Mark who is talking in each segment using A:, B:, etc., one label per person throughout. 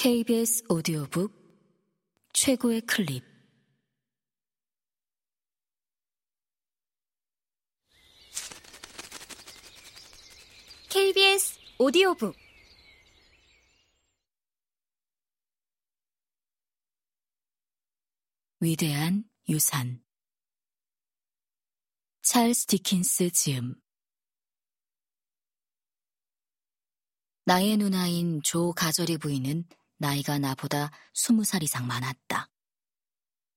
A: KBS 오디오북 최고의 클립.
B: KBS 오디오북.
A: 위대한 유산. 찰스 디킨스 지음. 나의 누나인 조 가절이 부인은 나이가 나보다 스무 살 이상 많았다.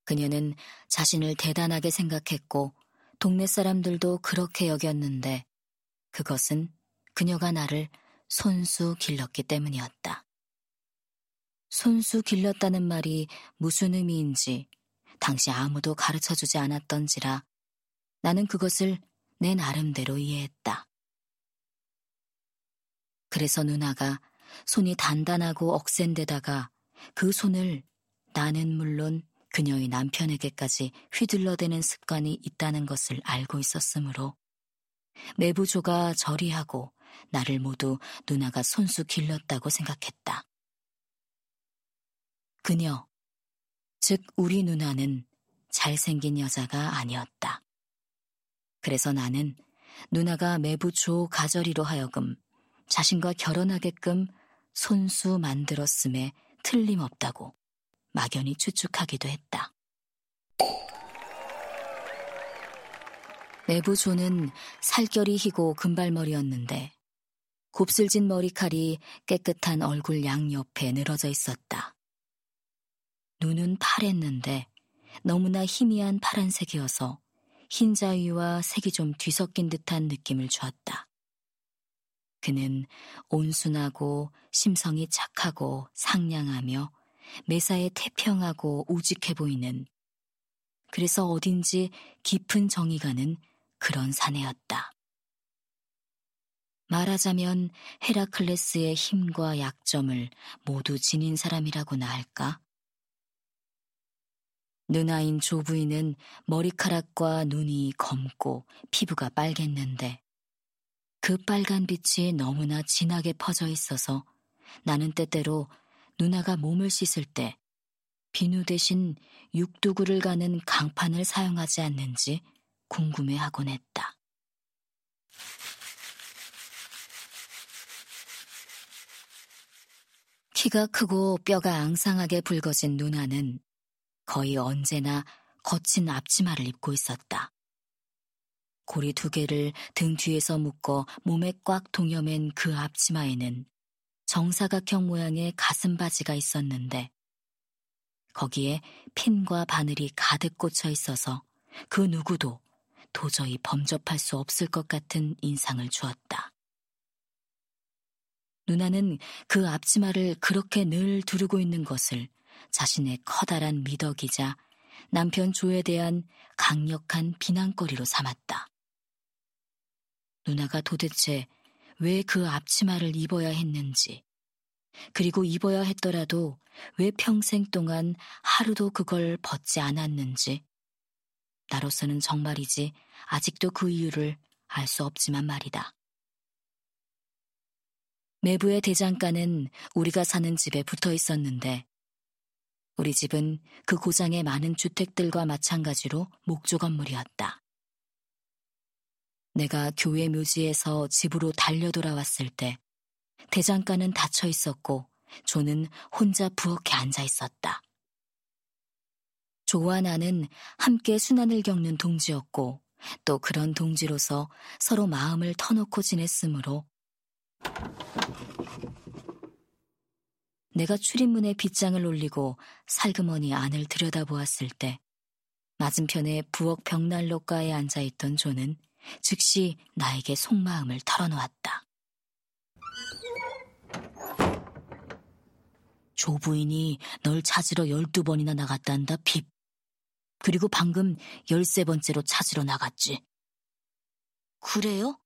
A: 그녀는 자신을 대단하게 생각했고 동네 사람들도 그렇게 여겼는데 그것은 그녀가 나를 손수 길렀기 때문이었다. 손수 길렀다는 말이 무슨 의미인지 당시 아무도 가르쳐 주지 않았던지라 나는 그것을 내 나름대로 이해했다. 그래서 누나가 손이 단단하고 억센 데다가 그 손을 나는 물론 그녀의 남편에게까지 휘둘러대는 습관이 있다는 것을 알고 있었으므로 매부조가 저리하고 나를 모두 누나가 손수 길렀다고 생각했다. 그녀, 즉 우리 누나는 잘생긴 여자가 아니었다. 그래서 나는 누나가 매부 조 가저리로 하여금 자신과 결혼하게끔 손수 만들었음에 틀림없다고 막연히 추측하기도 했다. 내부 조는 살결이 희고 금발머리였는데 곱슬진 머리칼이 깨끗한 얼굴 양옆에 늘어져 있었다. 눈은 파랬는데 너무나 희미한 파란색이어서 흰 자위와 색이 좀 뒤섞인 듯한 느낌을 주었다. 그는 온순하고 심성이 착하고 상냥하며 매사에 태평하고 우직해 보이는 그래서 어딘지 깊은 정이 가는 그런 사내였다. 말하자면 헤라클레스의 힘과 약점을 모두 지닌 사람이라고나 할까? 누나인 조부인은 머리카락과 눈이 검고 피부가 빨갰는데 그 빨간 빛이 너무나 진하게 퍼져 있어서 나는 때때로 누나가 몸을 씻을 때 비누 대신 육두구를 가는 강판을 사용하지 않는지 궁금해하곤 했다. 키가 크고 뼈가 앙상하게 붉어진 누나는 거의 언제나 거친 앞치마를 입고 있었다. 고리 두 개를 등 뒤에서 묶어 몸에 꽉 동여맨 그 앞치마에는 정사각형 모양의 가슴 바지가 있었는데 거기에 핀과 바늘이 가득 꽂혀 있어서 그 누구도 도저히 범접할 수 없을 것 같은 인상을 주었다. 누나는 그 앞치마를 그렇게 늘 두르고 있는 것을 자신의 커다란 미덕이자 남편 조에 대한 강력한 비난거리로 삼았다. 누나가 도대체 왜 그 앞치마를 입어야 했는지, 그리고 입어야 했더라도 왜 평생 동안 하루도 그걸 벗지 않았는지, 나로서는 정말이지 아직도 그 이유를 알 수 없지만 말이다. 매부의 대장간은 우리가 사는 집에 붙어 있었는데, 우리 집은 그 고장의 많은 주택들과 마찬가지로 목조 건물이었다. 내가 교회 묘지에서 집으로 달려 돌아왔을 때 대장간은 닫혀 있었고 조는 혼자 부엌에 앉아 있었다. 조와 나는 함께 순환을 겪는 동지였고 또 그런 동지로서 서로 마음을 터놓고 지냈으므로 내가 출입문에 빗장을 올리고 살그머니 안을 들여다보았을 때 맞은편에 부엌 벽난로가에 앉아있던 조는 즉시 나에게 속마음을 털어놓았다. 조 부인이 널 찾으러 열두 번이나 나갔단다, 핍. 그리고 방금 열세 번째로 찾으러 나갔지. 그래요?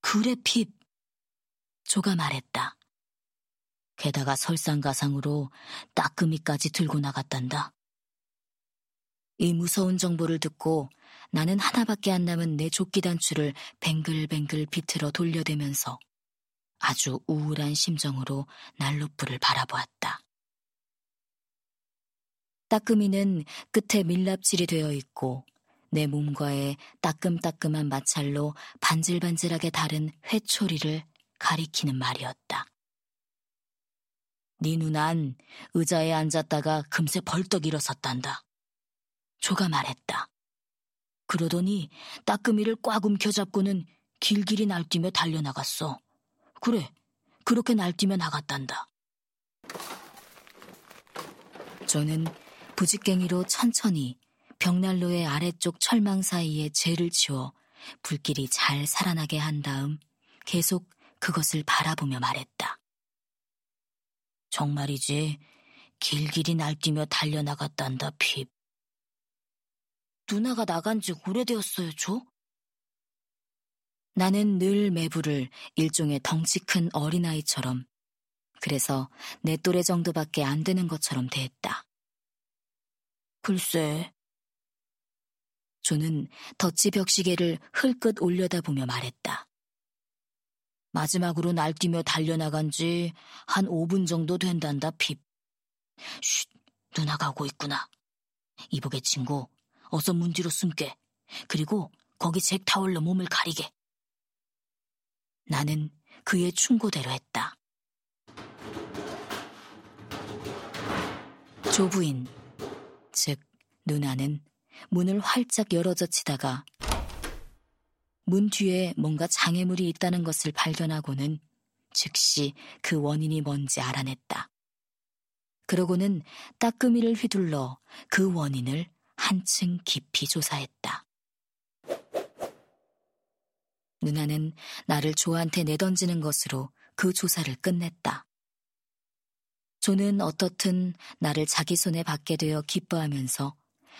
A: 그래, 핍. 조가 말했다. 게다가 설상가상으로 따끔이까지 들고 나갔단다. 이 무서운 정보를 듣고 나는 하나밖에 안 남은 내 조끼 단추를 뱅글뱅글 비틀어 돌려대면서 아주 우울한 심정으로 난로불을 바라보았다. 따끔이는 끝에 밀랍질이 되어 있고 내 몸과의 따끔따끔한 마찰로 반질반질하게 다른 회초리를 가리키는 말이었다. 네 누난 의자에 앉았다가 금세 벌떡 일어섰단다. 조가 말했다. 그러더니 따끔이를 꽉 움켜잡고는 길길이 날뛰며 달려나갔어. 그래, 그렇게 날뛰며 나갔단다. 저는 부직갱이로 천천히 벽난로의 아래쪽 철망 사이에 재를 치워 불길이 잘 살아나게 한 다음 계속 그것을 바라보며 말했다. 정말이지 길길이 날뛰며 달려나갔단다, 핍. 누나가 나간 지 오래되었어요, 조? 나는 늘 매부를 일종의 덩치 큰 어린아이처럼 그래서 내 또래 정도밖에 안 되는 것처럼 대했다. 글쎄. 조는 덧지 벽시계를 흘끗 올려다보며 말했다. 마지막으로 날뛰며 달려나간 지 한 5분 정도 된단다, 핍. 쉿, 누나가 오고 있구나. 이보게 친구, 어서 문 뒤로 숨게. 그리고 거기 잭 타월로 몸을 가리게. 나는 그의 충고대로 했다. 조부인, 즉 누나는 문을 활짝 열어젖히다가 문 뒤에 뭔가 장애물이 있다는 것을 발견하고는 즉시 그 원인이 뭔지 알아냈다. 그러고는 따끔이를 휘둘러 그 원인을 한층 깊이 조사했다. 누나는 나를 조한테 내던지는 것으로 그 조사를 끝냈다. 조는 어떻든 나를 자기 손에 받게 되어 기뻐하면서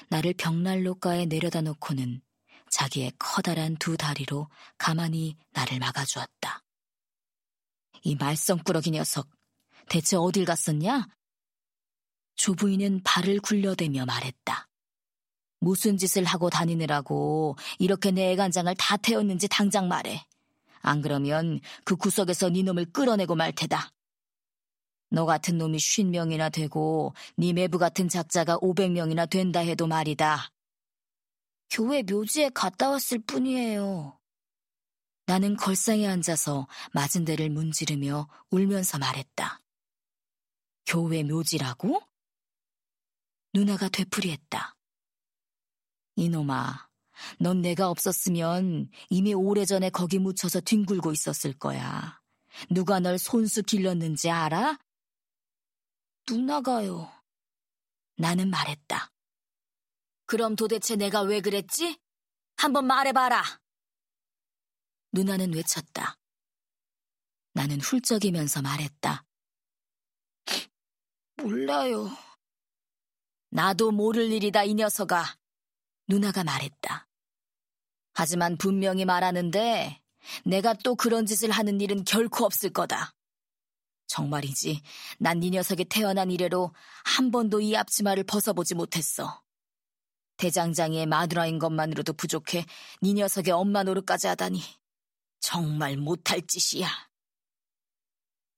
A: 나를 벽난로가에 내려다 놓고는 자기의 커다란 두 다리로 가만히 나를 막아주었다. 이 말썽꾸러기 녀석, 대체 어딜 갔었냐? 조부인은 발을 굴려대며 말했다. 무슨 짓을 하고 다니느라고 이렇게 내 애간장을 다 태웠는지 당장 말해. 안 그러면 그 구석에서 네 놈을 끌어내고 말 테다. 너 같은 놈이 쉰 명이나 되고 네 매부 같은 작자가 오백 명이나 된다 해도 말이다. 교회 묘지에 갔다 왔을 뿐이에요. 나는 걸상에 앉아서 맞은 데를 문지르며 울면서 말했다. 교회 묘지라고? 누나가 되풀이했다. 이놈아, 넌 내가 없었으면 이미 오래전에 거기 묻혀서 뒹굴고 있었을 거야. 누가 널 손수 길렀는지 알아? 누나가요. 나는 말했다. 그럼 도대체 내가 왜 그랬지? 한번 말해봐라. 누나는 외쳤다. 나는 훌쩍이면서 말했다. 몰라요. 나도 모를 일이다, 이 녀석아. 누나가 말했다. 하지만 분명히 말하는데 내가 또 그런 짓을 하는 일은 결코 없을 거다. 정말이지. 난 네 녀석이 태어난 이래로 한 번도 이 앞치마를 벗어보지 못했어. 대장장이의 마누라인 것만으로도 부족해 네 녀석의 엄마 노릇까지 하다니. 정말 못할 짓이야.